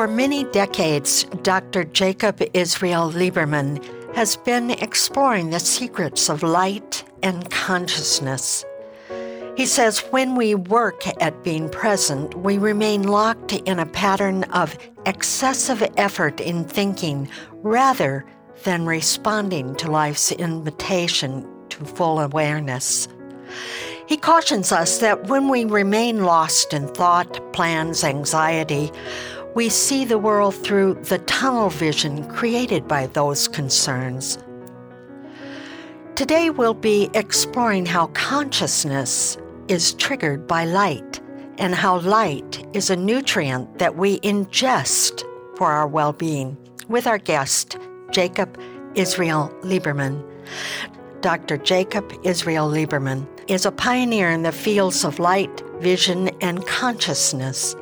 For many decades, Dr. Jacob Israel Liberman has been exploring the secrets of light and consciousness. He says when we work at being present, we remain locked in a pattern of excessive effort in thinking rather than responding to life's invitation to full awareness. He cautions us that when we remain lost in thought, plans, anxiety, we see the world through the tunnel vision created by those concerns. Today, we'll be exploring how consciousness is triggered by light and how light is a nutrient that we ingest for our well being with our guest, Jacob Israel Liberman. Dr. Jacob Israel Liberman is a pioneer in the fields of light, vision, and consciousness.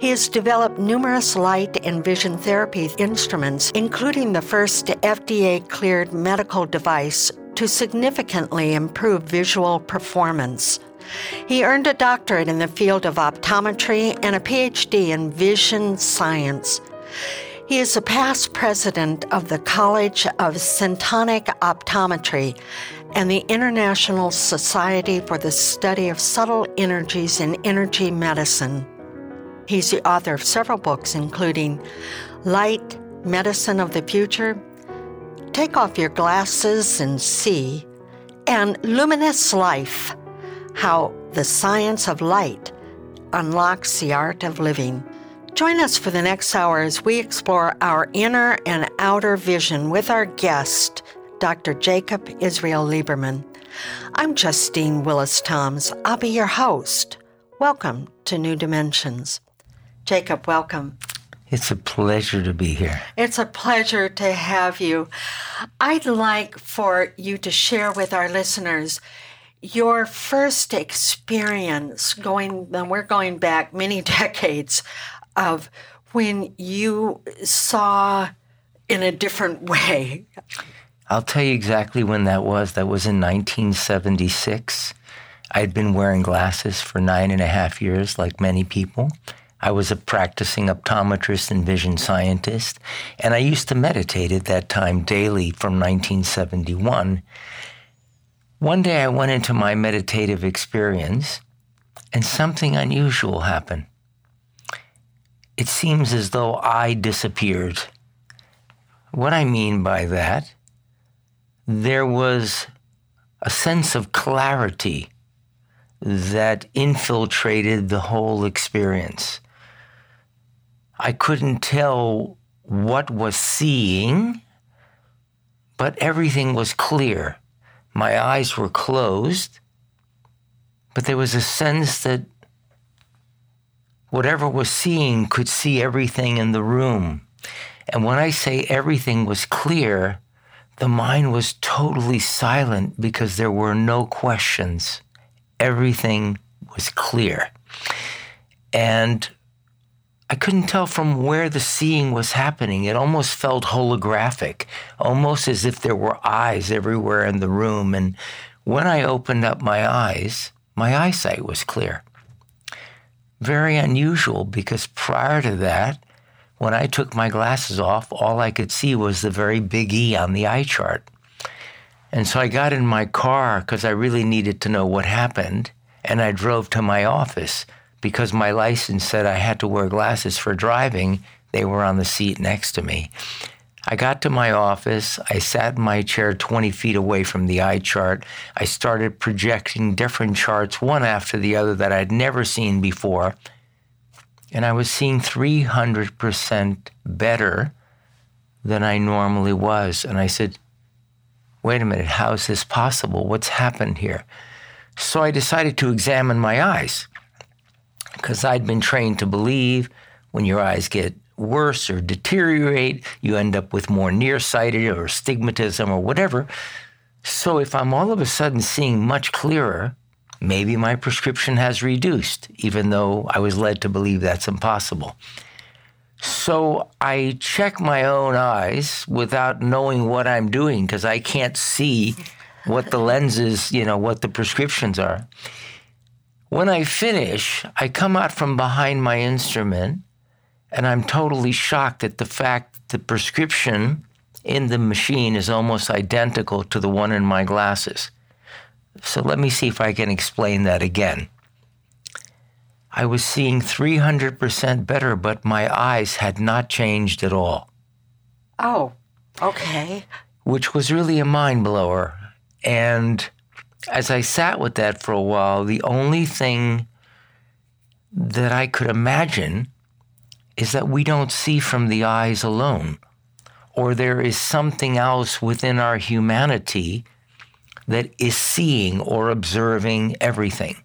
He has developed numerous light and vision therapy instruments, including the first FDA cleared medical device to significantly improve visual performance. He earned a doctorate in the field of optometry and a PhD in vision science. He is a past president of the College of Syntonic Optometry and the International Society for the Study of Subtle Energies in Energy Medicine. He's the author of several books, including Light, Medicine of the Future, Take Off Your Glasses and See, and Luminous Life How the Science of Light Unlocks the Art of Living. Join us for the next hour as we explore our inner and outer vision with our guest, Dr. Jacob Israel Liberman. I'm Justine Willis Toms. I'll be your host. Welcome to New Dimensions. Jacob, welcome. It's a pleasure to be here. It's a pleasure to have you. I'd like for you to share with our listeners your first experience going, and we're going back many decades, of when you saw in a different way. I'll tell you exactly when that was. That was in 1976. I'd been wearing glasses for nine and a half years, like many people. I was a practicing optometrist and vision scientist, and I used to meditate at that time daily from 1971. One day I went into my meditative experience, and something unusual happened. It seems as though I disappeared. What I mean by that, there was a sense of clarity that infiltrated the whole experience. I couldn't tell what was seeing, but everything was clear. My eyes were closed, but there was a sense that whatever was seeing could see everything in the room. And when I say everything was clear, the mind was totally silent because there were no questions. Everything was clear. And I couldn't tell from where the seeing was happening. It almost felt holographic, almost as if there were eyes everywhere in the room. And when I opened up my eyes, my eyesight was clear. Very unusual because prior to that, when I took my glasses off, all I could see was the very big E on the eye chart. And so I got in my car because I really needed to know what happened. And I drove to my office because my license said I had to wear glasses for driving. They were on the seat next to me. I got to my office. I sat in my chair 20 feet away from the eye chart. I started projecting different charts, one after the other, that I'd never seen before. And I was seeing 300% better than I normally was. And I said, wait a minute, how is this possible? What's happened here? So I decided to examine my eyes because I'd been trained to believe when your eyes get worse or deteriorate, you end up with more nearsighted or astigmatism or whatever. So if I'm all of a sudden seeing much clearer, maybe my prescription has reduced, even though I was led to believe that's impossible. So I check my own eyes without knowing what I'm doing because I can't see what the lenses, you know, what the prescriptions are. When I finish, I come out from behind my instrument and I'm totally shocked at the fact that the prescription in the machine is almost identical to the one in my glasses. So let me see if I can explain that again. I was seeing 300% better, but my eyes had not changed at all. Oh, okay. Which was really a mind blower. And as I sat with that for a while, the only thing that I could imagine is that we don't see from the eyes alone, or there is something else within our humanity that is seeing or observing everything.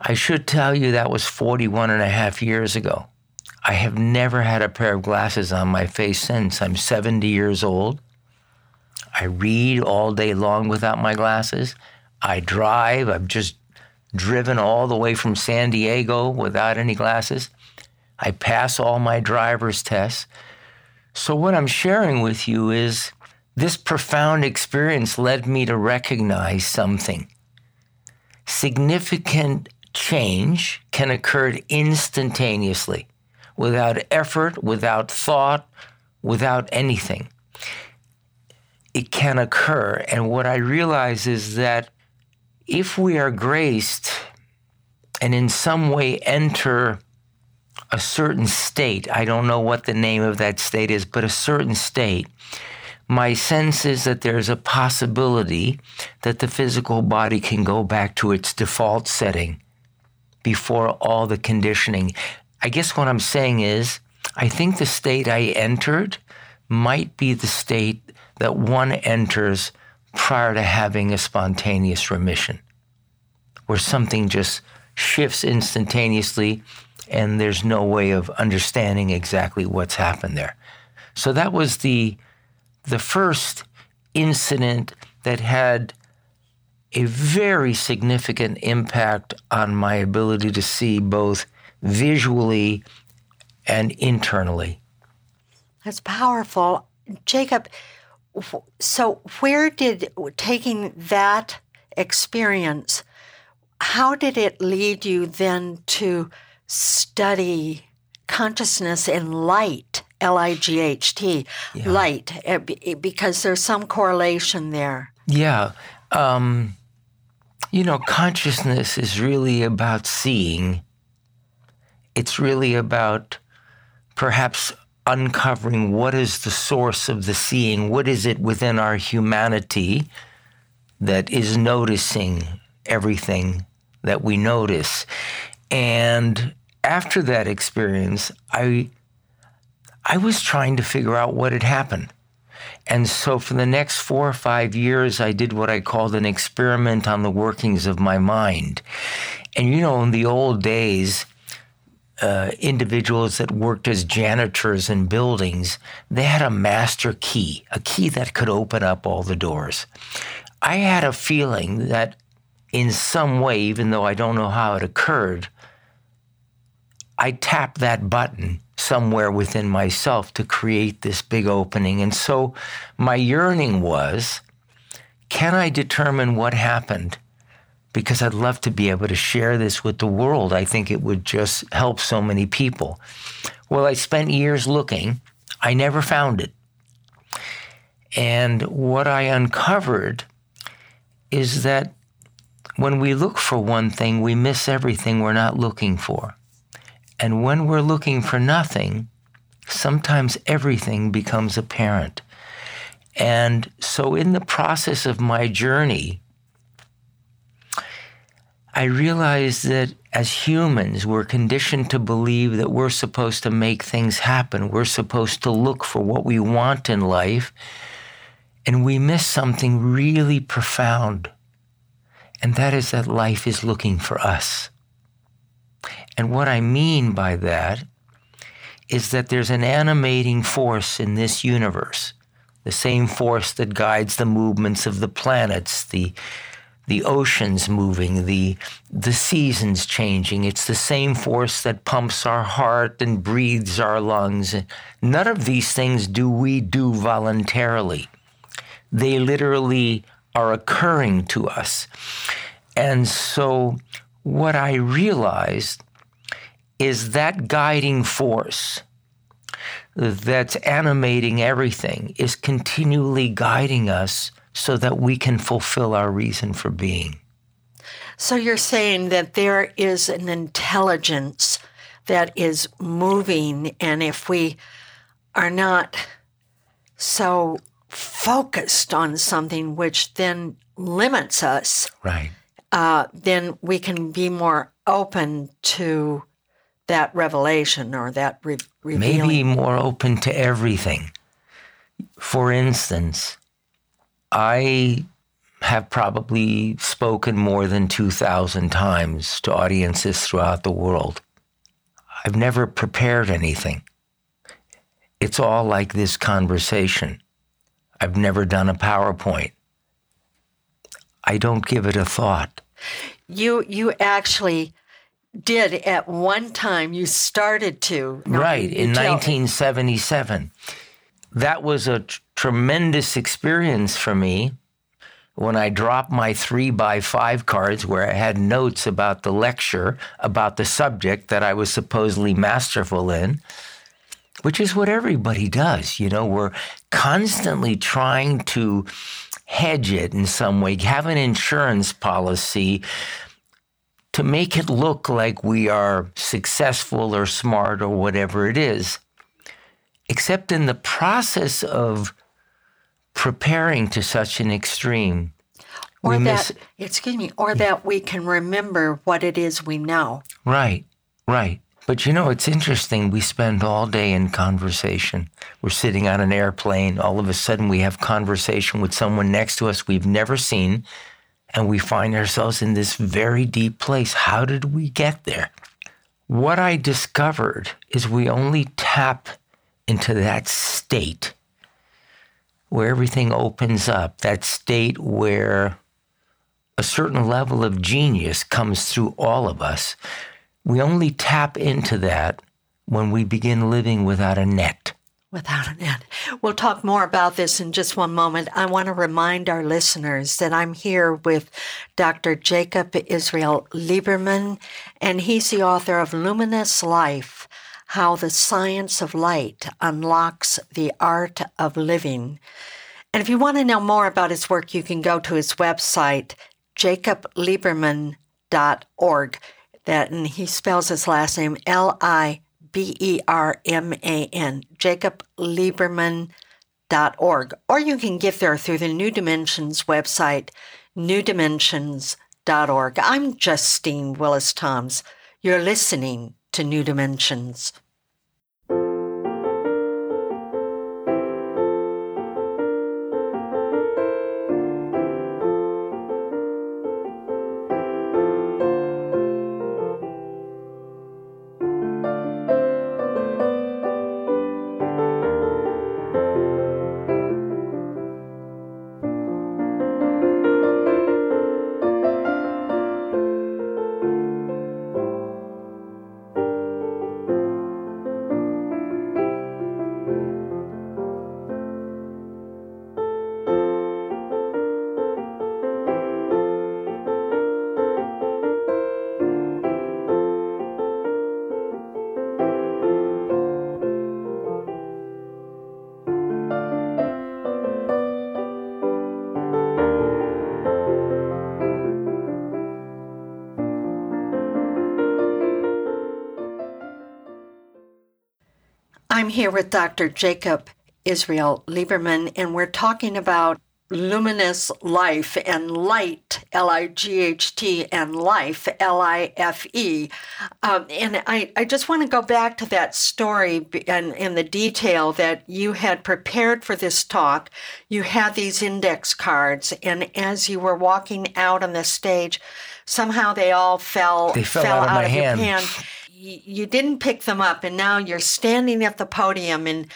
I should tell you that was 41 and a half years ago. I have never had a pair of glasses on my face since. I'm 70 years old. I read all day long without my glasses. I drive. I've just driven all the way from San Diego without any glasses. I pass all my driver's tests. So, what I'm sharing with you is this profound experience led me to recognize something. Significant change can occur instantaneously without effort, without thought, without anything. It can occur. And what I realize is that if we are graced and in some way enter a certain state, I don't know what the name of that state is, but a certain state, my sense is that there's a possibility that the physical body can go back to its default setting before all the conditioning. I guess what I'm saying is, I think the state I entered might be the state that one enters prior to having a spontaneous remission, where something just shifts instantaneously and there's no way of understanding exactly what's happened there. So that was the the first incident that had a very significant impact on my ability to see both visually and internally. That's powerful. Jacob, so where did taking that experience, how did it lead you then to study consciousness in light, L I G H T, yeah. light, eh, because there's some correlation there? Yeah. Um, you know, consciousness is really about seeing. It's really about perhaps uncovering what is the source of the seeing. What is it within our humanity that is noticing everything that we notice? And after that experience, I I was trying to figure out what had happened. And so for the next four or five years, I did what I called an experiment on the workings of my mind. And you know, in the old days, uh, individuals that worked as janitors in buildings, they had a master key, a key that could open up all the doors. I had a feeling that in some way, even though I don't know how it occurred, I tapped that button somewhere within myself to create this big opening. And so my yearning was can I determine what happened? Because I'd love to be able to share this with the world. I think it would just help so many people. Well, I spent years looking, I never found it. And what I uncovered is that when we look for one thing, we miss everything we're not looking for. And when we're looking for nothing, sometimes everything becomes apparent. And so, in the process of my journey, I realized that as humans, we're conditioned to believe that we're supposed to make things happen. We're supposed to look for what we want in life. And we miss something really profound. And that is that life is looking for us. And what I mean by that is that there's an animating force in this universe, the same force that guides the movements of the planets, the the oceans moving, the the seasons changing. It's the same force that pumps our heart and breathes our lungs. None of these things do we do voluntarily. They literally are occurring to us. And so what I realized is that guiding force that's animating everything is continually guiding us so that we can fulfill our reason for being. So you're saying that there is an intelligence that is moving, and if we are not so focused on something which then limits us, right? Uh, then we can be more open to that revelation or that re- revealing. Maybe more open to everything. For instance, I have probably spoken more than 2,000 times to audiences throughout the world. I've never prepared anything. It's all like this conversation. I've never done a PowerPoint. I don't give it a thought. You you actually did at one time. You started to. Right, in 1977. That was a tremendous experience for me when I dropped my three by five cards where I had notes about the lecture, about the subject that I was supposedly masterful in, which is what everybody does. You know, we're constantly trying to hedge it in some way, have an insurance policy to make it look like we are successful or smart or whatever it is. Except in the process of preparing to such an extreme, or that miss, excuse me, or that we can remember what it is we know. Right, right. But you know, it's interesting. We spend all day in conversation. We're sitting on an airplane. All of a sudden, we have conversation with someone next to us we've never seen and we find ourselves in this very deep place. How did we get there? What I discovered is we only tap into that state where everything opens up, that state where a certain level of genius comes through all of us. We only tap into that when we begin living without a net without an end. We'll talk more about this in just one moment. I want to remind our listeners that I'm here with Dr. Jacob Israel Liberman, and he's the author of Luminous Life How the Science of Light Unlocks the Art of Living. And if you want to know more about his work, you can go to his website, jacobliberman.org. That and he spells his last name L I B E R M A N, jacobliberman.org. Or you can get there through the New Dimensions website, newdimensions.org. I'm Justine Willis Toms. You're listening to New Dimensions. I'm here with Dr. Jacob Israel Liberman, and we're talking about luminous life and light, L I G H T, and life, L I F E. Um, and I, I just want to go back to that story and, and the detail that you had prepared for this talk. You had these index cards, and as you were walking out on the stage, somehow they all fell, they fell, fell out, of, out of your hand. You didn't pick them up, and now you're standing at the podium and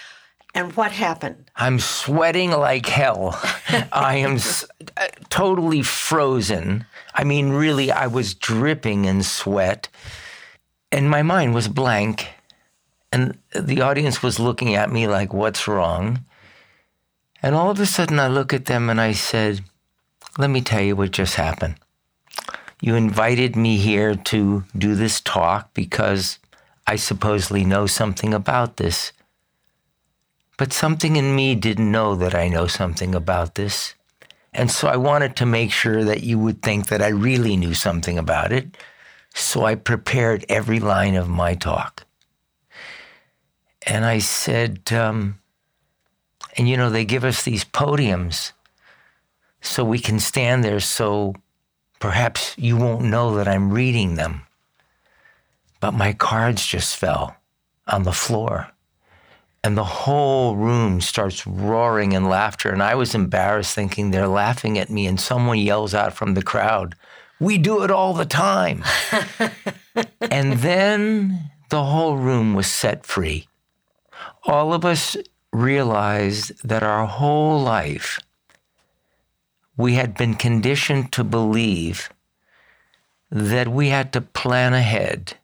and what happened? I'm sweating like hell. I am s- uh, totally frozen. I mean, really, I was dripping in sweat, and my mind was blank. And the audience was looking at me like, What's wrong? And all of a sudden, I look at them and I said, Let me tell you what just happened. You invited me here to do this talk because I supposedly know something about this. But something in me didn't know that I know something about this. And so I wanted to make sure that you would think that I really knew something about it. So I prepared every line of my talk. And I said, um, and you know, they give us these podiums so we can stand there so perhaps you won't know that I'm reading them. But my cards just fell on the floor and the whole room starts roaring in laughter. And I was embarrassed thinking they're laughing at me. And someone yells out from the crowd, We do it all the time. and then the whole room was set free. All of us realized that our whole life we had been conditioned to believe that we had to plan ahead.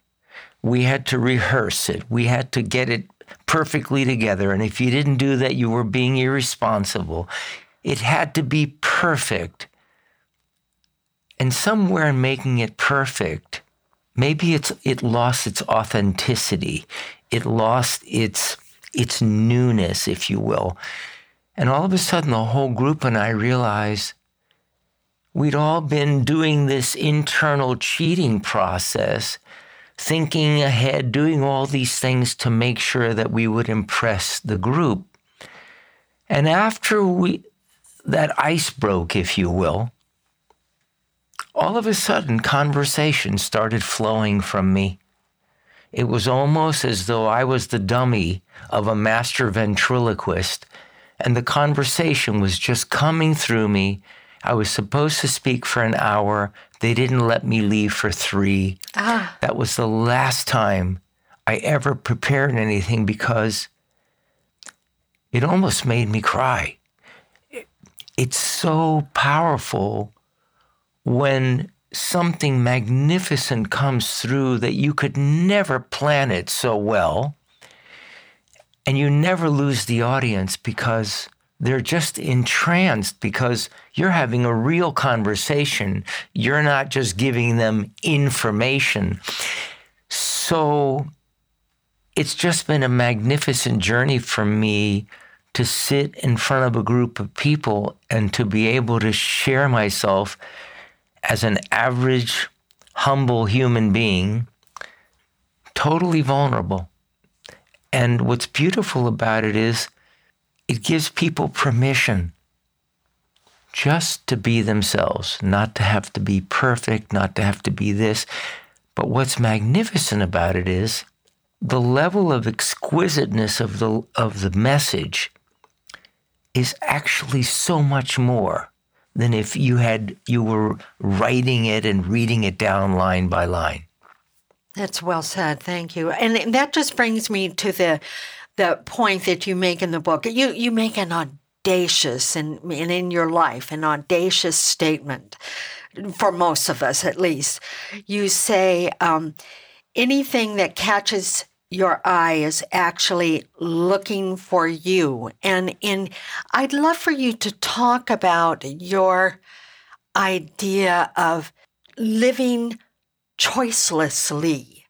We had to rehearse it. We had to get it perfectly together. And if you didn't do that, you were being irresponsible. It had to be perfect. And somewhere in making it perfect, maybe it's it lost its authenticity. It lost its its newness, if you will. And all of a sudden the whole group and I realized we'd all been doing this internal cheating process thinking ahead, doing all these things to make sure that we would impress the group. And after we that ice broke, if you will, all of a sudden conversation started flowing from me. It was almost as though I was the dummy of a master ventriloquist, and the conversation was just coming through me. I was supposed to speak for an hour, they didn't let me leave for three. Ah. That was the last time I ever prepared anything because it almost made me cry. It's so powerful when something magnificent comes through that you could never plan it so well. And you never lose the audience because they're just entranced because you're having a real conversation. You're not just giving them information. So it's just been a magnificent journey for me to sit in front of a group of people and to be able to share myself as an average, humble human being, totally vulnerable. And what's beautiful about it is it gives people permission just to be themselves, not to have to be perfect, not to have to be this. But what's magnificent about it is the level of exquisiteness of the, of the message is actually so much more than if you had you were writing it and reading it down line by line. That's well said. Thank you. And that just brings me to the the point that you make in the book. You you make an audacious and, in your life an audacious statement for most of us at least. You say um, anything that catches your eye is actually looking for you. And in I'd love for you to talk about your idea of living choicelessly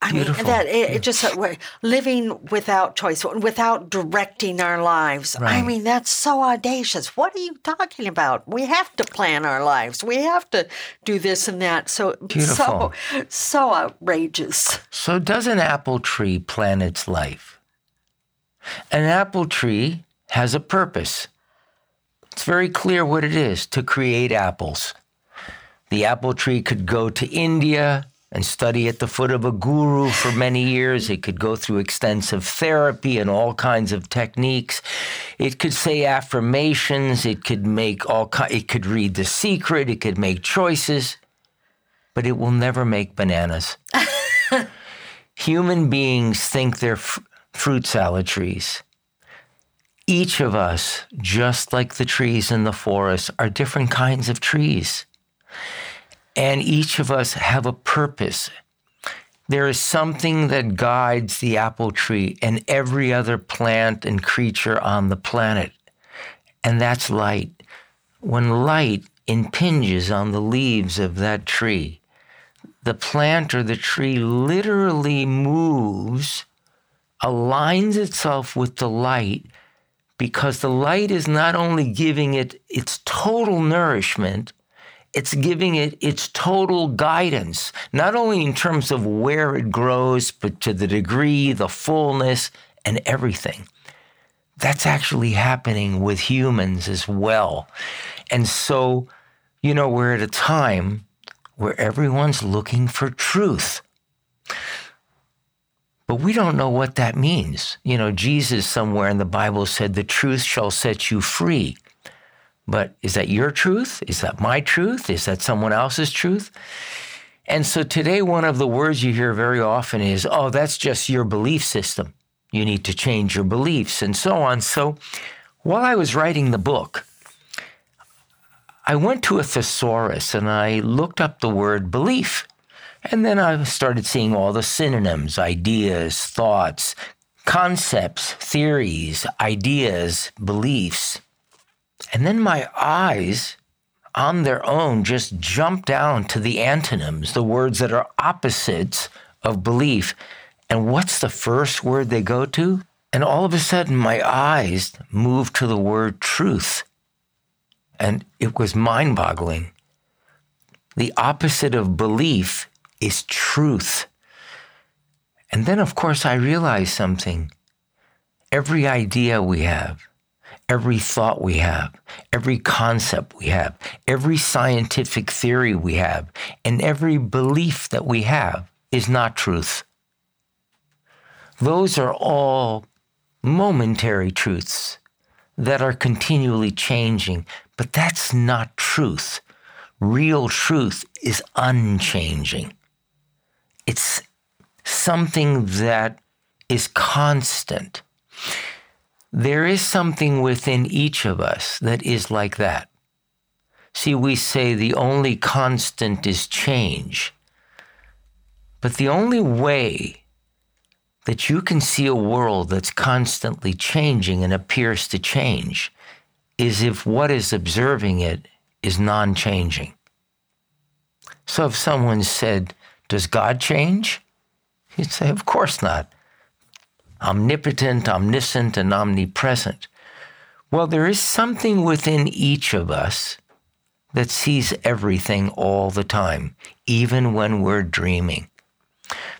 I Beautiful. mean that it, it just uh, living without choice, without directing our lives. Right. I mean that's so audacious. What are you talking about? We have to plan our lives. We have to do this and that. So Beautiful. so so outrageous. So does an apple tree plan its life? An apple tree has a purpose. It's very clear what it is to create apples. The apple tree could go to India and study at the foot of a guru for many years. It could go through extensive therapy and all kinds of techniques. It could say affirmations. It could make all. It could read The Secret. It could make choices, but it will never make bananas. Human beings think they're f- fruit salad trees. Each of us, just like the trees in the forest, are different kinds of trees. And each of us have a purpose. There is something that guides the apple tree and every other plant and creature on the planet, and that's light. When light impinges on the leaves of that tree, the plant or the tree literally moves, aligns itself with the light, because the light is not only giving it its total nourishment, it's giving it its total guidance, not only in terms of where it grows, but to the degree, the fullness, and everything. That's actually happening with humans as well. And so, you know, we're at a time where everyone's looking for truth. But we don't know what that means. You know, Jesus somewhere in the Bible said, The truth shall set you free. But is that your truth? Is that my truth? Is that someone else's truth? And so today, one of the words you hear very often is, oh, that's just your belief system. You need to change your beliefs and so on. So while I was writing the book, I went to a thesaurus and I looked up the word belief. And then I started seeing all the synonyms, ideas, thoughts, concepts, theories, ideas, beliefs. And then my eyes on their own just jump down to the antonyms, the words that are opposites of belief. And what's the first word they go to? And all of a sudden, my eyes move to the word truth. And it was mind boggling. The opposite of belief is truth. And then, of course, I realized something. Every idea we have, every thought we have, every concept we have, every scientific theory we have, and every belief that we have is not truth. Those are all momentary truths that are continually changing, but that's not truth. Real truth is unchanging. It's something that is constant there is something within each of us that is like that. See, we say the only constant is change. But the only way that you can see a world that's constantly changing and appears to change is if what is observing it is non changing. So if someone said, Does God change? You'd say, Of course not omnipotent, omniscient, and omnipresent. Well, there is something within each of us that sees everything all the time, even when we're dreaming.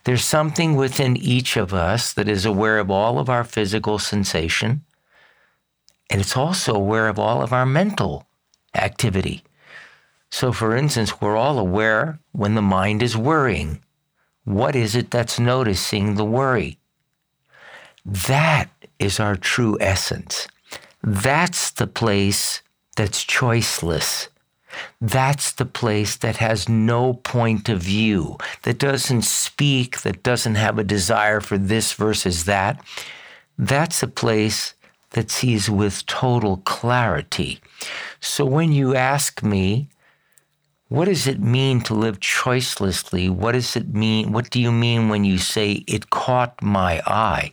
There's something within each of us that is aware of all of our physical sensation, and it's also aware of all of our mental activity. So, for instance, we're all aware when the mind is worrying. What is it that's noticing the worry? That is our true essence. That's the place that's choiceless. That's the place that has no point of view, that doesn't speak, that doesn't have a desire for this versus that. That's a place that sees with total clarity. So when you ask me, what does it mean to live choicelessly? What does it mean? What do you mean when you say it caught my eye?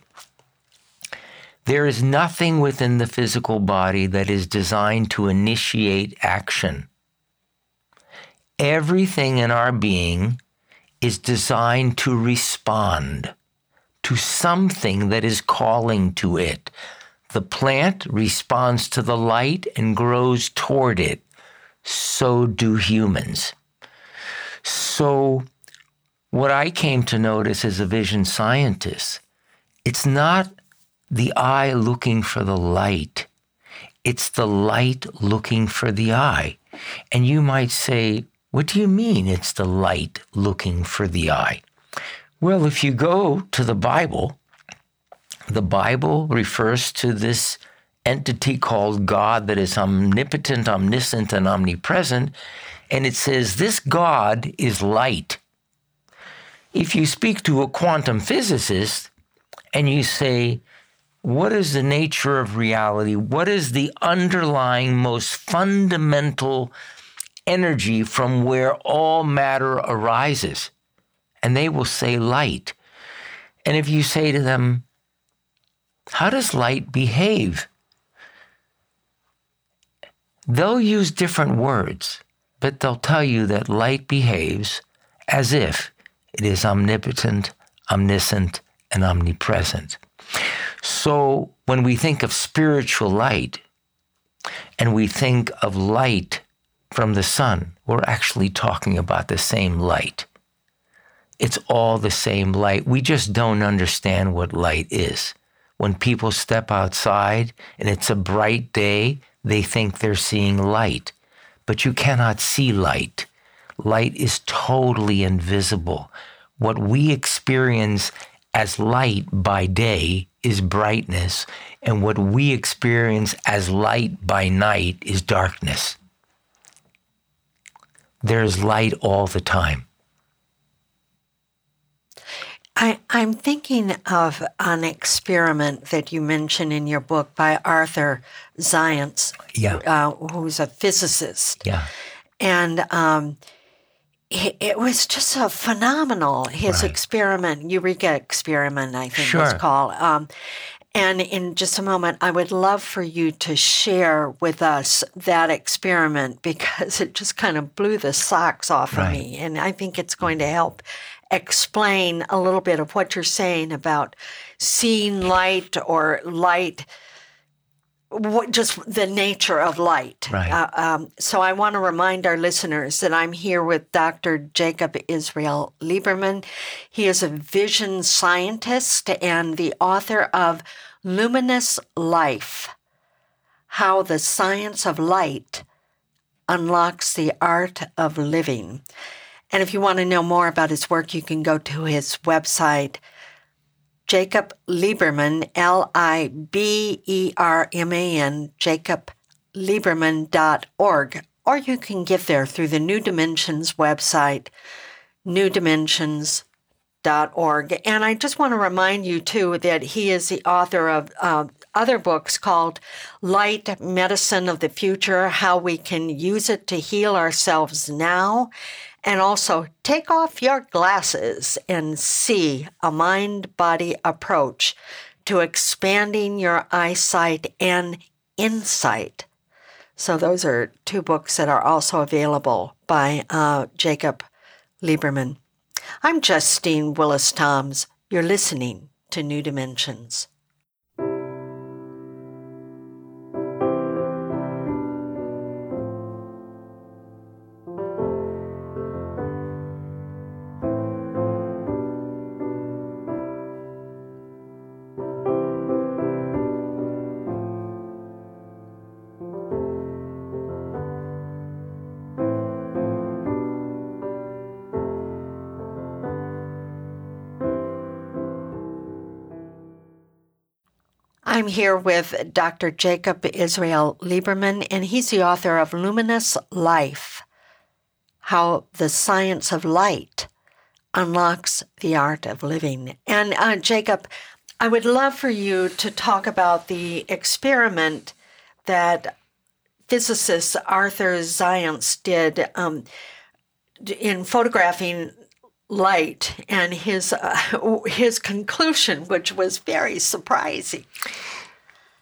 There is nothing within the physical body that is designed to initiate action. Everything in our being is designed to respond to something that is calling to it. The plant responds to the light and grows toward it. So do humans. So, what I came to notice as a vision scientist, it's not the eye looking for the light. It's the light looking for the eye. And you might say, What do you mean it's the light looking for the eye? Well, if you go to the Bible, the Bible refers to this entity called God that is omnipotent, omniscient, and omnipresent. And it says, This God is light. If you speak to a quantum physicist and you say, What is the nature of reality? What is the underlying, most fundamental energy from where all matter arises? And they will say light. And if you say to them, How does light behave? They'll use different words, but they'll tell you that light behaves as if it is omnipotent, omniscient, and omnipresent. So when we think of spiritual light and we think of light from the sun, we're actually talking about the same light. It's all the same light. We just don't understand what light is. When people step outside and it's a bright day, they think they're seeing light, but you cannot see light. Light is totally invisible. What we experience as light by day is brightness, and what we experience as light by night is darkness. There's light all the time. I, am thinking of an experiment that you mention in your book by Arthur Zajonc, yeah. uh, who's a physicist. Yeah. And um, it, was just a phenomenal, his right. experiment, Eureka experiment, I think sure. it's called. Um, and in just a moment, I would love for you to share with us that experiment because it just kind of blew the socks off right. of me. And I think it's going to help explain a little bit of what you're saying about seeing light or light what just the nature of light. Right. Uh, um, so I want to remind our listeners that I'm here with Dr. Jacob Israel Liberman. He is a vision scientist and the author of Luminous Life How the Science of Light Unlocks the Art of Living. And if you want to know more about his work, you can go to his website, Jacob Liberman, L I B E R M A N, jacobliberman.org, or you can get there through the New Dimensions website, newdimensions.org. And I just want to remind you, too, that he is the author of uh, other books called Light Medicine of the Future How We Can Use It to Heal Ourselves Now and also take off your glasses and see a mind body approach to expanding your eyesight and insight. So, those are two books that are also available by uh, Jacob Liberman. I'm Justine Willis Toms. You're listening to New Dimensions. I'm here with Dr. Jacob Israel Liberman, and he's the author of Luminous Life How the Science of Light Unlocks the Art of Living. And uh, Jacob, I would love for you to talk about the experiment that physicist Arthur Zajonc did um, in photographing light and his uh, his conclusion, which was very surprising.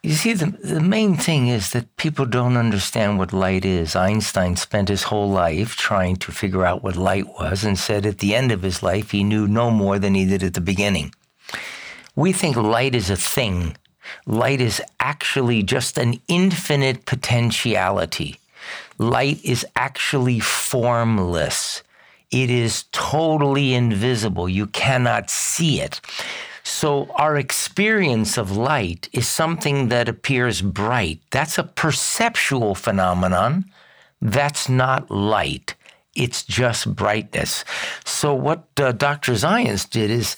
You see, the, the main thing is that people don't understand what light is. Einstein spent his whole life trying to figure out what light was and said at the end of his life he knew no more than he did at the beginning. We think light is a thing. Light is actually just an infinite potentiality. Light is actually formless. It is totally invisible. You cannot see it. So, our experience of light is something that appears bright. That's a perceptual phenomenon. That's not light, it's just brightness. So, what uh, Dr. Zajonc did is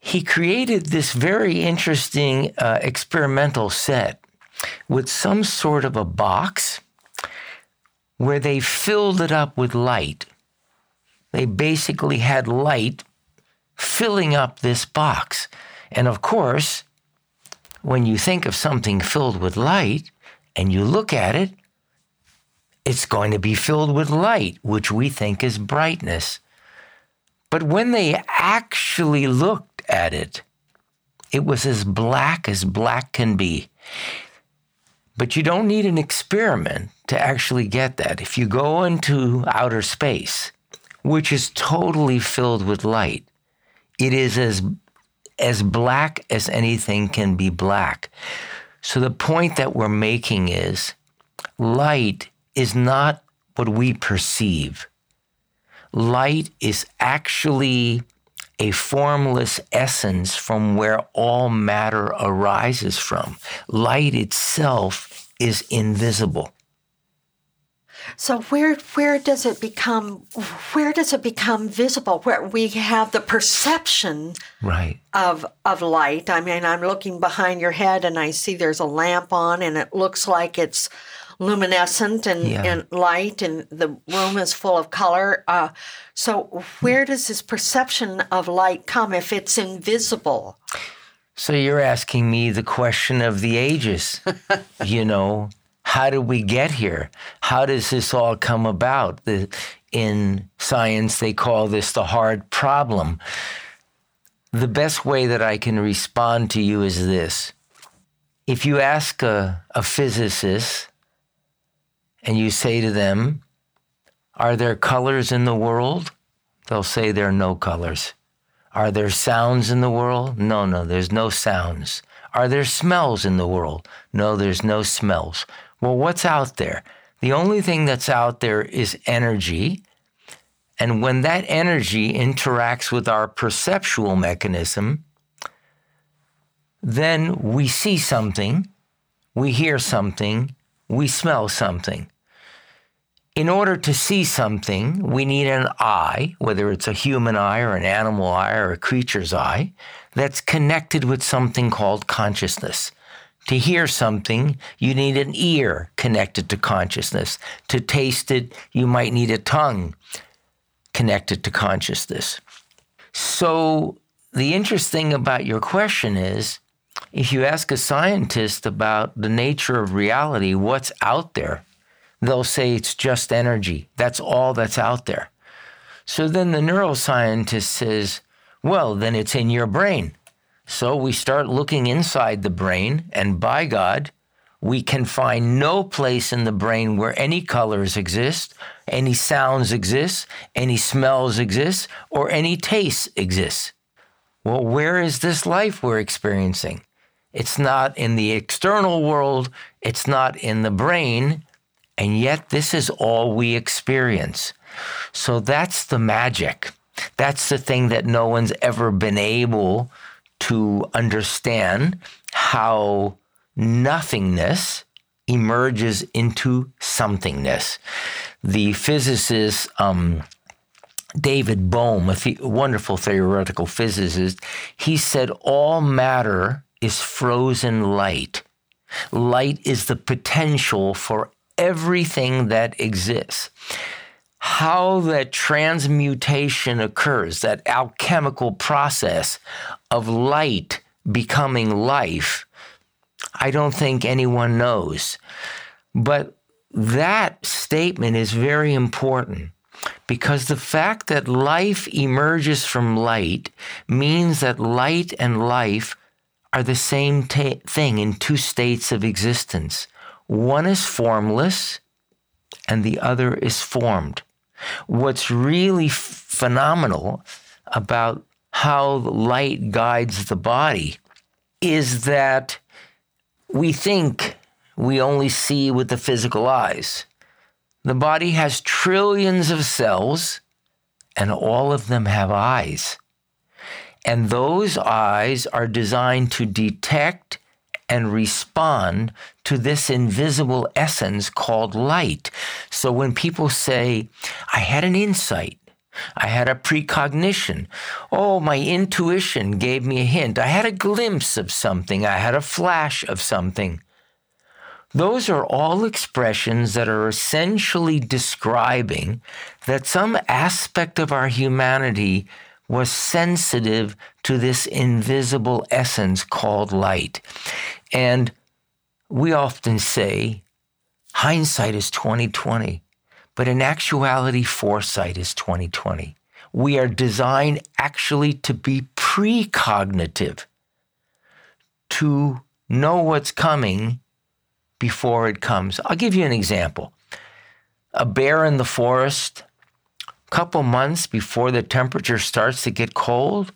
he created this very interesting uh, experimental set with some sort of a box where they filled it up with light. They basically had light filling up this box. And of course, when you think of something filled with light and you look at it, it's going to be filled with light, which we think is brightness. But when they actually looked at it, it was as black as black can be. But you don't need an experiment to actually get that. If you go into outer space, which is totally filled with light, it is as as black as anything can be black. So the point that we're making is light is not what we perceive. Light is actually a formless essence from where all matter arises from. Light itself is invisible. So where where does it become where does it become visible? Where we have the perception right of of light. I mean, I'm looking behind your head and I see there's a lamp on and it looks like it's luminescent and, yeah. and light and the room is full of color. Uh, so where does this perception of light come if it's invisible? So you're asking me the question of the ages. you know, how did we get here? How does this all come about? The, in science, they call this the hard problem. The best way that I can respond to you is this. If you ask a, a physicist and you say to them, Are there colors in the world? They'll say there are no colors. Are there sounds in the world? No, no, there's no sounds. Are there smells in the world? No, there's no smells. Well, what's out there? The only thing that's out there is energy. And when that energy interacts with our perceptual mechanism, then we see something, we hear something, we smell something. In order to see something, we need an eye, whether it's a human eye or an animal eye or a creature's eye, that's connected with something called consciousness. To hear something, you need an ear connected to consciousness. To taste it, you might need a tongue connected to consciousness. So, the interesting about your question is if you ask a scientist about the nature of reality, what's out there, they'll say it's just energy. That's all that's out there. So then the neuroscientist says, well, then it's in your brain. So we start looking inside the brain, and by God, we can find no place in the brain where any colors exist, any sounds exist, any smells exist, or any tastes exist. Well, where is this life we're experiencing? It's not in the external world, it's not in the brain, and yet this is all we experience. So that's the magic. That's the thing that no one's ever been able to understand how nothingness emerges into somethingness. The physicist um, David Bohm, a th- wonderful theoretical physicist, he said all matter is frozen light. Light is the potential for everything that exists how that transmutation occurs, that alchemical process of light becoming life, I don't think anyone knows. But that statement is very important because the fact that life emerges from light means that light and life are the same t- thing in two states of existence. One is formless and the other is formed. What's really phenomenal about how light guides the body is that we think we only see with the physical eyes. The body has trillions of cells, and all of them have eyes. And those eyes are designed to detect and respond to this invisible essence called light. So when people say, I had an insight, I had a precognition. Oh, my intuition gave me a hint. I had a glimpse of something. I had a flash of something. Those are all expressions that are essentially describing that some aspect of our humanity was sensitive to this invisible essence called light. And we often say hindsight is 2020, but in actuality, foresight is 2020. We are designed actually to be precognitive, to know what's coming before it comes. I'll give you an example. A bear in the forest, a couple months before the temperature starts to get cold,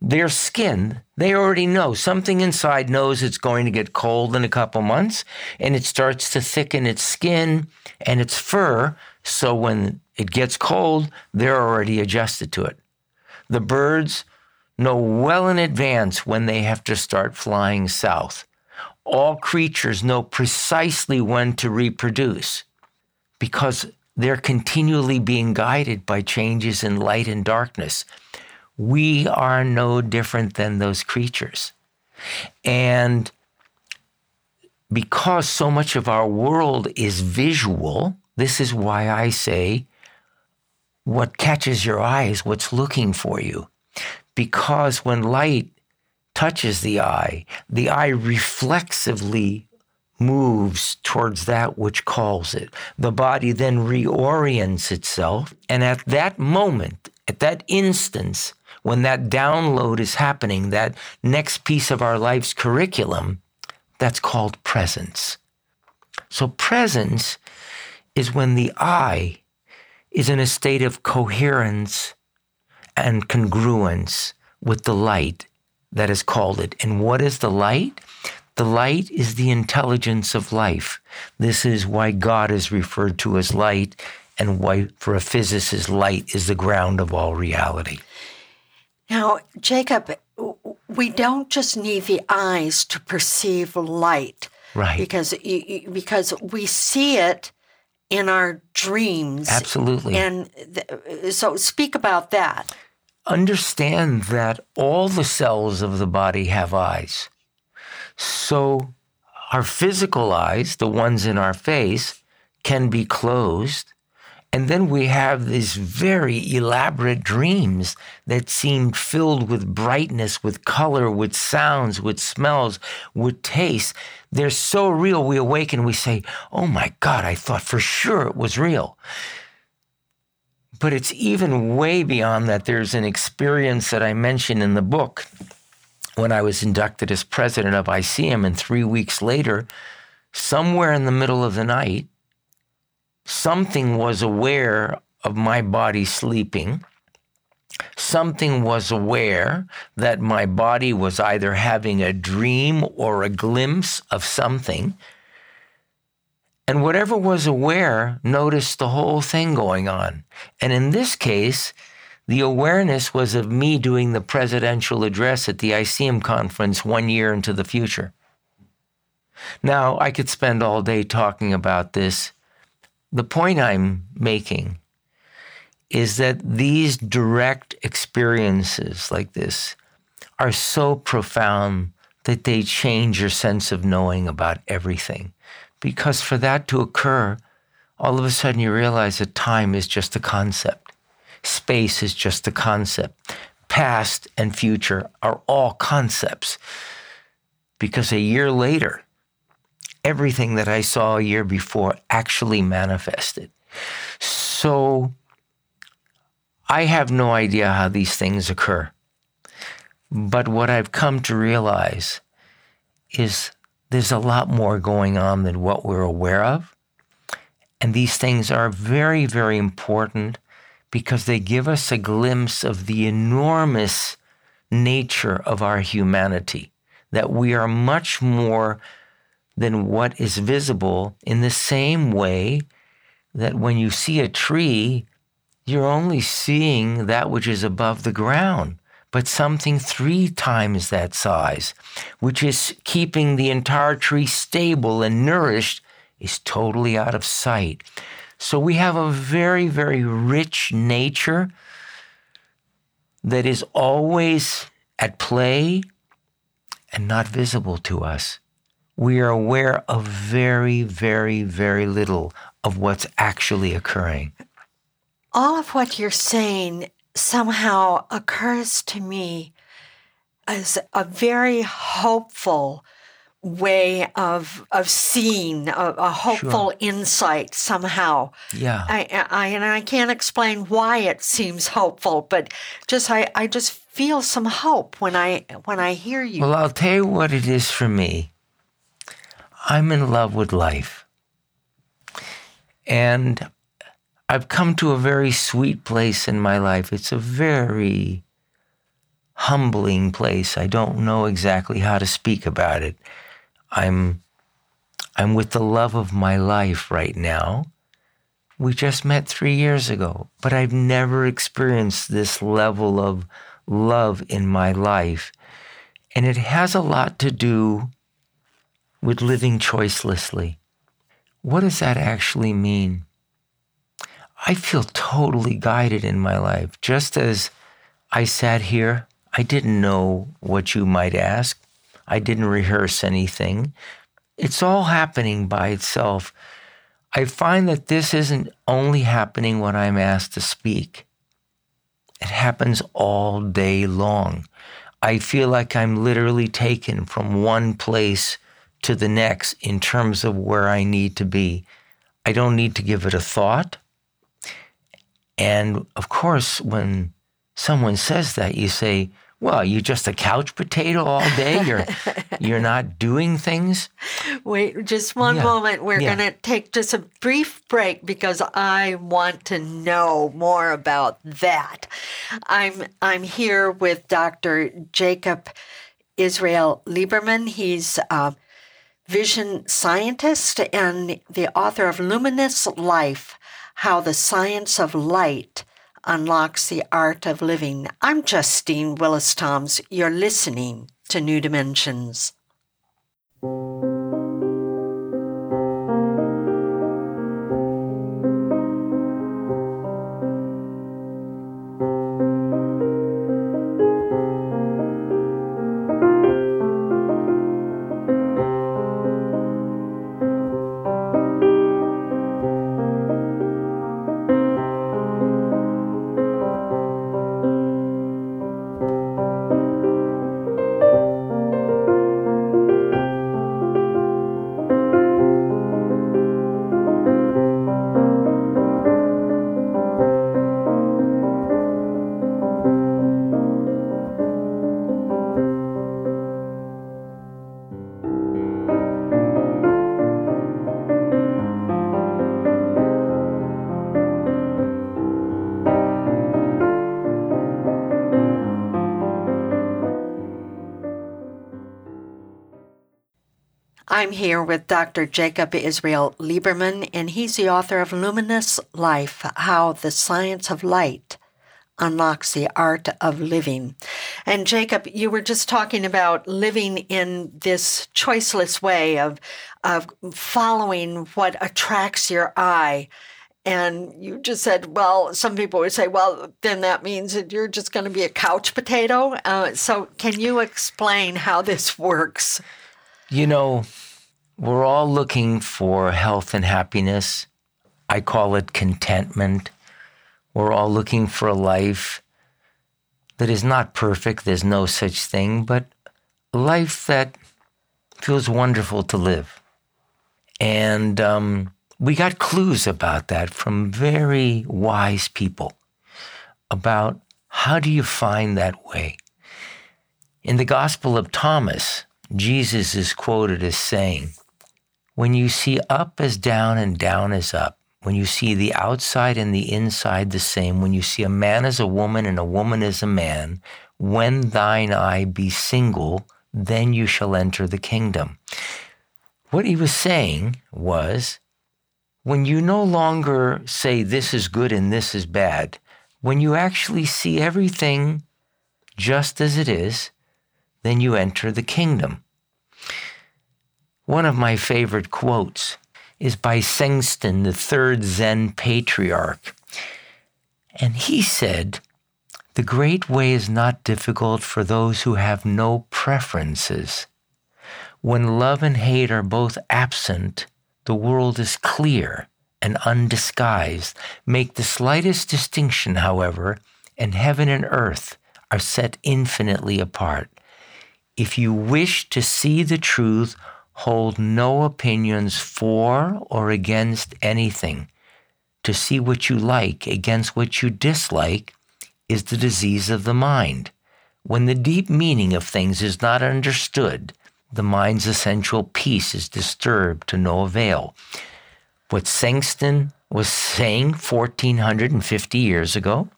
their skin, they already know. Something inside knows it's going to get cold in a couple months, and it starts to thicken its skin and its fur. So when it gets cold, they're already adjusted to it. The birds know well in advance when they have to start flying south. All creatures know precisely when to reproduce because they're continually being guided by changes in light and darkness we are no different than those creatures. And because so much of our world is visual, this is why I say what catches your eye is what's looking for you. Because when light touches the eye, the eye reflexively moves towards that which calls it. The body then reorients itself. And at that moment, at that instance, when that download is happening, that next piece of our life's curriculum, that's called presence. So, presence is when the I is in a state of coherence and congruence with the light that is called it. And what is the light? The light is the intelligence of life. This is why God is referred to as light, and why, for a physicist, light is the ground of all reality. Now, Jacob, we don't just need the eyes to perceive light, right? Because because we see it in our dreams, absolutely. And th- so, speak about that. Understand that all the cells of the body have eyes. So, our physical eyes, the ones in our face, can be closed and then we have these very elaborate dreams that seem filled with brightness, with color, with sounds, with smells, with taste. They're so real. We awaken, we say, Oh my God, I thought for sure it was real. But it's even way beyond that. There's an experience that I mentioned in the book when I was inducted as president of ICEUM, and three weeks later, somewhere in the middle of the night, something was aware of my body sleeping. Something was aware that my body was either having a dream or a glimpse of something. And whatever was aware noticed the whole thing going on. And in this case, the awareness was of me doing the presidential address at the ICEUM conference one year into the future. Now, I could spend all day talking about this, the point I'm making is that these direct experiences like this are so profound that they change your sense of knowing about everything. Because for that to occur, all of a sudden you realize that time is just a concept, space is just a concept, past and future are all concepts. Because a year later, everything that I saw a year before actually manifested. So I have no idea how these things occur. But what I've come to realize is there's a lot more going on than what we're aware of. And these things are very, very important because they give us a glimpse of the enormous nature of our humanity, that we are much more than what is visible in the same way that when you see a tree, you're only seeing that which is above the ground. but something three times that size, which is keeping the entire tree stable and nourished, is totally out of sight. So we have a very, very rich nature that is always at play and not visible to us. We are aware of very, very, very little of what's actually occurring. All of what you're saying somehow occurs to me as a very hopeful way of of seeing a, a hopeful Sure. insight somehow. Yeah. I, I and I can't explain why it seems hopeful, but just I, I just feel some hope when I when I hear you. Well, I'll tell you what it is for me. I'm in love with life. And I've come to a very sweet place in my life. It's a very humbling place. I don't know exactly how to speak about it. I'm I'm with the love of my life right now. We just met 3 years ago, but I've never experienced this level of love in my life. And it has a lot to do with living choicelessly. What does that actually mean? I feel totally guided in my life. Just as I sat here, I didn't know what you might ask. I didn't rehearse anything. It's all happening by itself. I find that this isn't only happening when I'm asked to speak. It happens all day long. I feel like I'm literally taken from one place to the next in terms of where I need to be. I don't need to give it a thought. And of course, when someone says that, you say, well, you're just a couch potato all day. You're you're not doing things. Wait, just one Yeah, moment. We're yeah. going to take just a brief break because I want to know more about that. I'm I'm here with Dr. Jacob Israel Liberman. He's a vision scientist and the author of Luminous Life: How the Science of Light Unlocks the Art of Living. I'm Justine Willis Toms. You're listening to New Dimensions. I'm here with Dr. Jacob Israel Liberman, and he's the author of Luminous Life How the Science of Light Unlocks the Art of Living. And Jacob, you were just talking about living in this choiceless way of, of following what attracts your eye. And you just said, well, some people would say, well, then that means that you're just going to be a couch potato. Uh, so, can you explain how this works? You know, we're all looking for health and happiness. I call it contentment. We're all looking for a life that is not perfect, there's no such thing, but a life that feels wonderful to live. And um, we got clues about that from very wise people about how do you find that way. In the Gospel of Thomas, Jesus is quoted as saying, When you see up as down and down as up, when you see the outside and the inside the same, when you see a man as a woman and a woman as a man, when thine eye be single, then you shall enter the kingdom. What he was saying was, when you no longer say this is good and this is bad, when you actually see everything just as it is, then you enter the kingdom. One of my favorite quotes is by Seng-ts'an, the third Zen patriarch. And he said, The great way is not difficult for those who have no preferences. When love and hate are both absent, the world is clear and undisguised. Make the slightest distinction, however, and heaven and earth are set infinitely apart. If you wish to see the truth, hold no opinions for or against anything. To see what you like against what you dislike is the disease of the mind. When the deep meaning of things is not understood, the mind's essential peace is disturbed to no avail. What Seng-ts'an was saying 1450 years ago,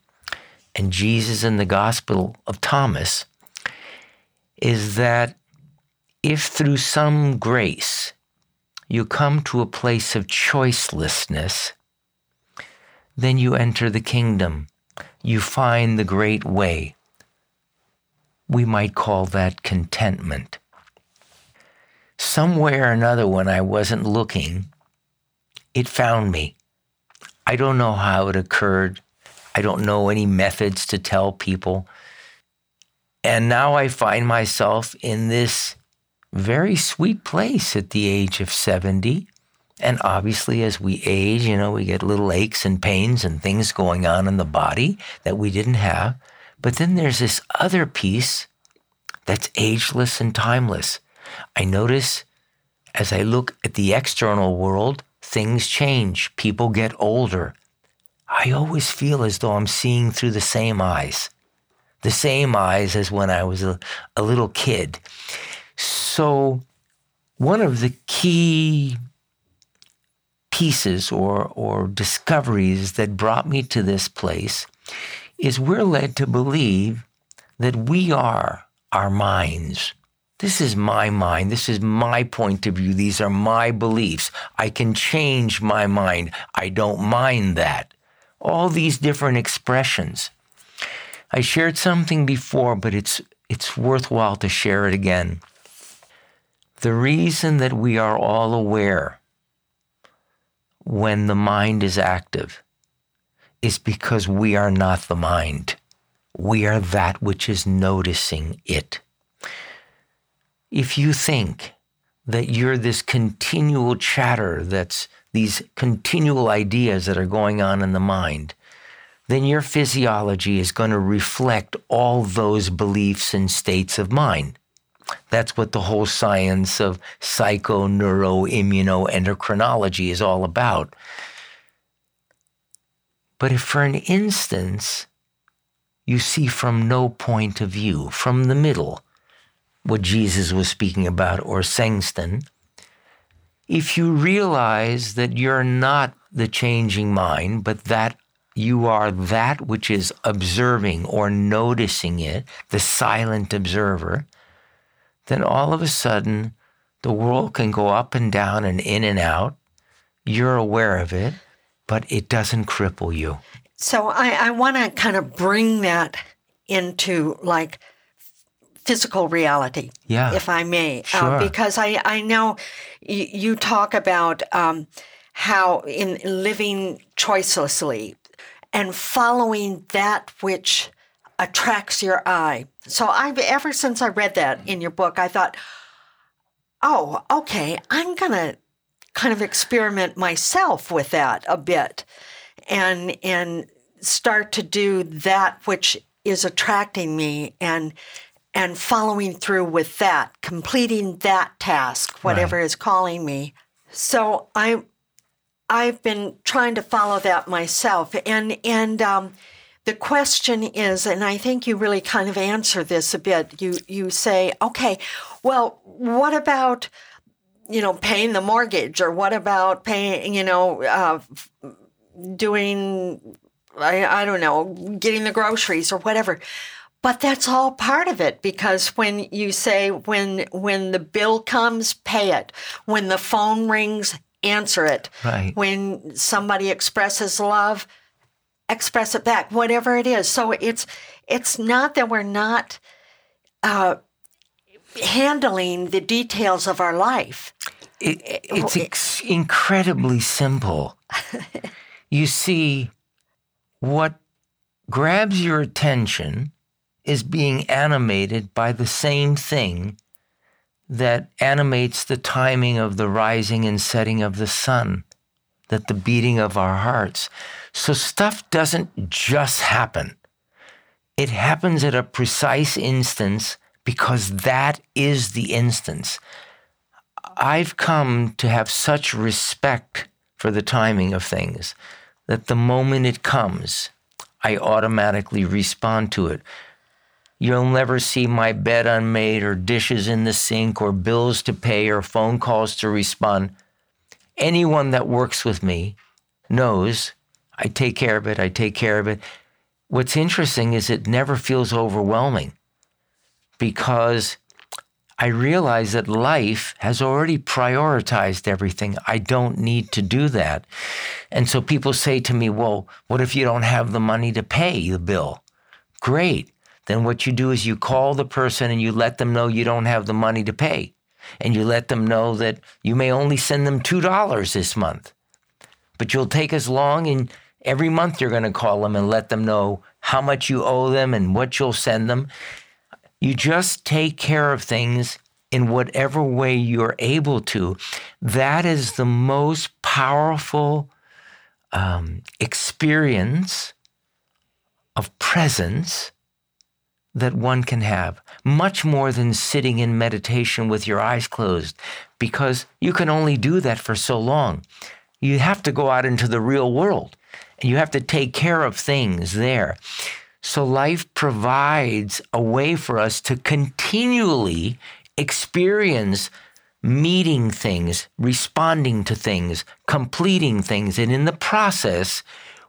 and Jesus in the Gospel of Thomas, is that if through some grace you come to a place of choicelessness, then you enter the kingdom. You find the great way. We might call that contentment. Somewhere or another, when I wasn't looking, it found me. I don't know how it occurred. I don't know any methods to tell people. And now I find myself in this very sweet place at the age of 70. And obviously, as we age, you know, we get little aches and pains and things going on in the body that we didn't have. But then there's this other piece that's ageless and timeless. I notice as I look at the external world, things change. People get older. I always feel as though I'm seeing through the same eyes, the same eyes as when I was a, a little kid. So, one of the key pieces or, or discoveries that brought me to this place is we're led to believe that we are our minds. This is my mind. This is my point of view. These are my beliefs. I can change my mind. I don't mind that. All these different expressions. I shared something before, but it's, it's worthwhile to share it again. The reason that we are all aware when the mind is active is because we are not the mind. We are that which is noticing it. If you think that you're this continual chatter that's these continual ideas that are going on in the mind, then your physiology is going to reflect all those beliefs and states of mind. That's what the whole science of psycho, neuro, immunoendocrinology is all about. But if for an instance you see from no point of view, from the middle, what Jesus was speaking about, or Seng-ts'an, if you realize that you're not the changing mind, but that you are that which is observing or noticing it, the silent observer, then all of a sudden the world can go up and down and in and out. You're aware of it, but it doesn't cripple you. So I, I want to kind of bring that into like physical reality, yeah, if I may, uh, sure. uh, because I I know y- you talk about um, how in living choicelessly and following that which attracts your eye. So I've ever since I read that in your book, I thought, oh, okay, I'm gonna kind of experiment myself with that a bit, and and start to do that which is attracting me and and following through with that, completing that task, whatever right. is calling me. So I I've been trying to follow that myself, and and um, the question is, and I think you really kind of answer this a bit. You you say, okay, well, what about you know paying the mortgage, or what about paying you know uh, doing I, I don't know getting the groceries or whatever. But that's all part of it because when you say when when the bill comes, pay it. When the phone rings, answer it. Right. When somebody expresses love, express it back, whatever it is. So it's it's not that we're not uh, handling the details of our life. It, it's ex- incredibly simple. you see, what grabs your attention is being animated by the same thing that animates the timing of the rising and setting of the sun, that the beating of our hearts. So stuff doesn't just happen. It happens at a precise instance because that is the instance. I've come to have such respect for the timing of things that the moment it comes, I automatically respond to it. You'll never see my bed unmade or dishes in the sink or bills to pay or phone calls to respond. Anyone that works with me knows I take care of it, I take care of it. What's interesting is it never feels overwhelming because I realize that life has already prioritized everything. I don't need to do that. And so people say to me, well, what if you don't have the money to pay the bill? Great. Then what you do is you call the person and you let them know you don't have the money to pay. And you let them know that you may only send them $2 this month. But you'll take as long and every month you're going to call them and let them know how much you owe them and what you'll send them. You just take care of things in whatever way you're able to. That is the most powerful um, experience of presence that one can have, much more than sitting in meditation with your eyes closed, because you can only do that for so long. You have to go out into the real world and you have to take care of things there. So life provides a way for us to continually experience meeting things, responding to things, completing things. And in the process,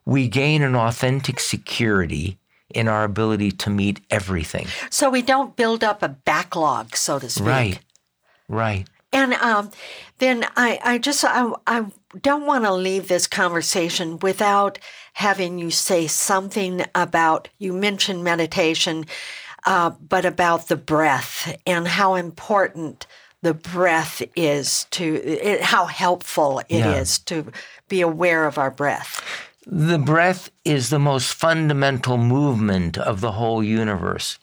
we gain an authentic security in our ability to meet everything. So we don't build up a backlog, so to speak. Right, right. And um, then I, I just I, I don't want to leave this conversation without having you say something about you mentioned meditation, uh, but about the breath and how important the breath is to it, how helpful it yeah. is to be aware of our breath. The breath is the most fundamental movement of the whole universe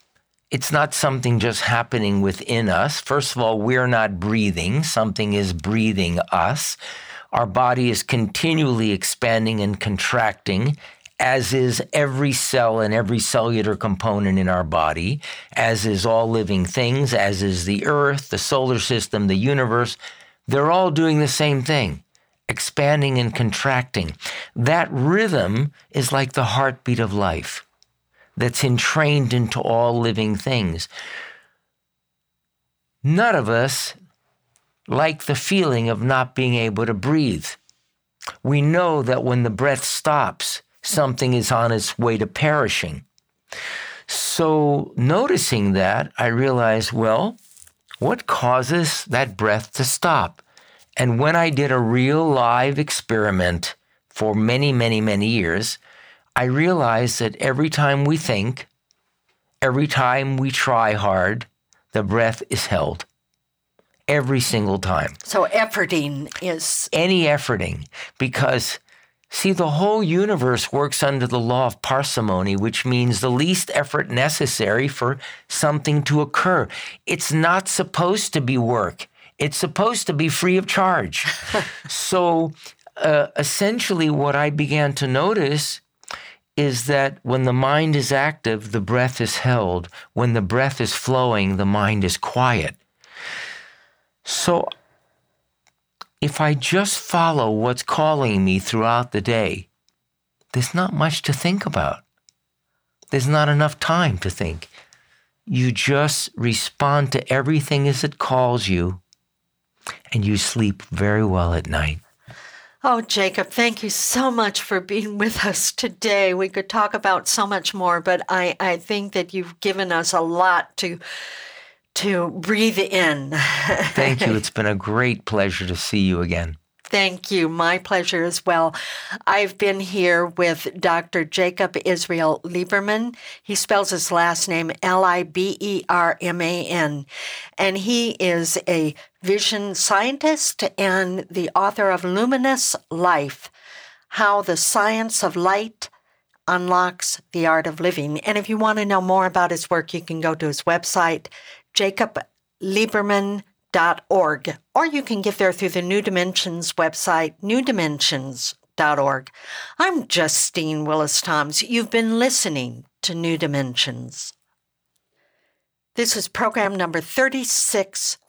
it's not something just happening within us. First of all, we're not breathing, something is breathing us. Our body is continually expanding and contracting, as is every cell and every cellular component in our body, as is all living things, as is the earth, the solar system, the universe. They're all doing the same thing expanding and contracting. That rhythm is like the heartbeat of life that's entrained into all living things. None of us like the feeling of not being able to breathe. We know that when the breath stops, something is on its way to perishing. So, noticing that, I realized, well, what causes that breath to stop? And when I did a real live experiment for many, many, many years, I realized that every time we think, every time we try hard, the breath is held. Every single time. So efforting is. Any efforting. Because, see, the whole universe works under the law of parsimony, which means the least effort necessary for something to occur. It's not supposed to be work, it's supposed to be free of charge. so, uh, essentially, what I began to notice is that when the mind is active, the breath is held. When the breath is flowing, the mind is quiet. So if I just follow what's calling me throughout the day, there's not much to think about. There's not enough time to think. You just respond to everything as it calls you, and you sleep very well at night. Oh, Jacob, thank you so much for being with us today. We could talk about so much more, but I, I think that you've given us a lot to to breathe in. thank you. It's been a great pleasure to see you again. Thank you. My pleasure as well. I've been here with Dr. Jacob Israel Liberman. He spells his last name L I B E R M A N, and he is a vision scientist and the author of Luminous Life How the Science of Light Unlocks the Art of Living. And if you want to know more about his work, you can go to his website, jacobliberman.org, or you can get there through the New Dimensions website, newdimensions.org. I'm Justine Willis Toms. You've been listening to New Dimensions. This is program number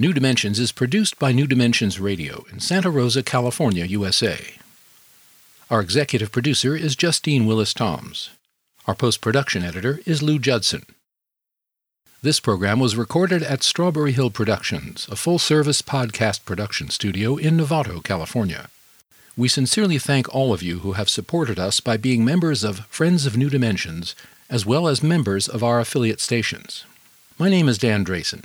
New Dimensions is produced by New Dimensions Radio in Santa Rosa, California, USA. Our executive producer is Justine Willis Toms. Our post production editor is Lou Judson. This program was recorded at Strawberry Hill Productions, a full service podcast production studio in Novato, California. We sincerely thank all of you who have supported us by being members of Friends of New Dimensions, as well as members of our affiliate stations. My name is Dan Drayson.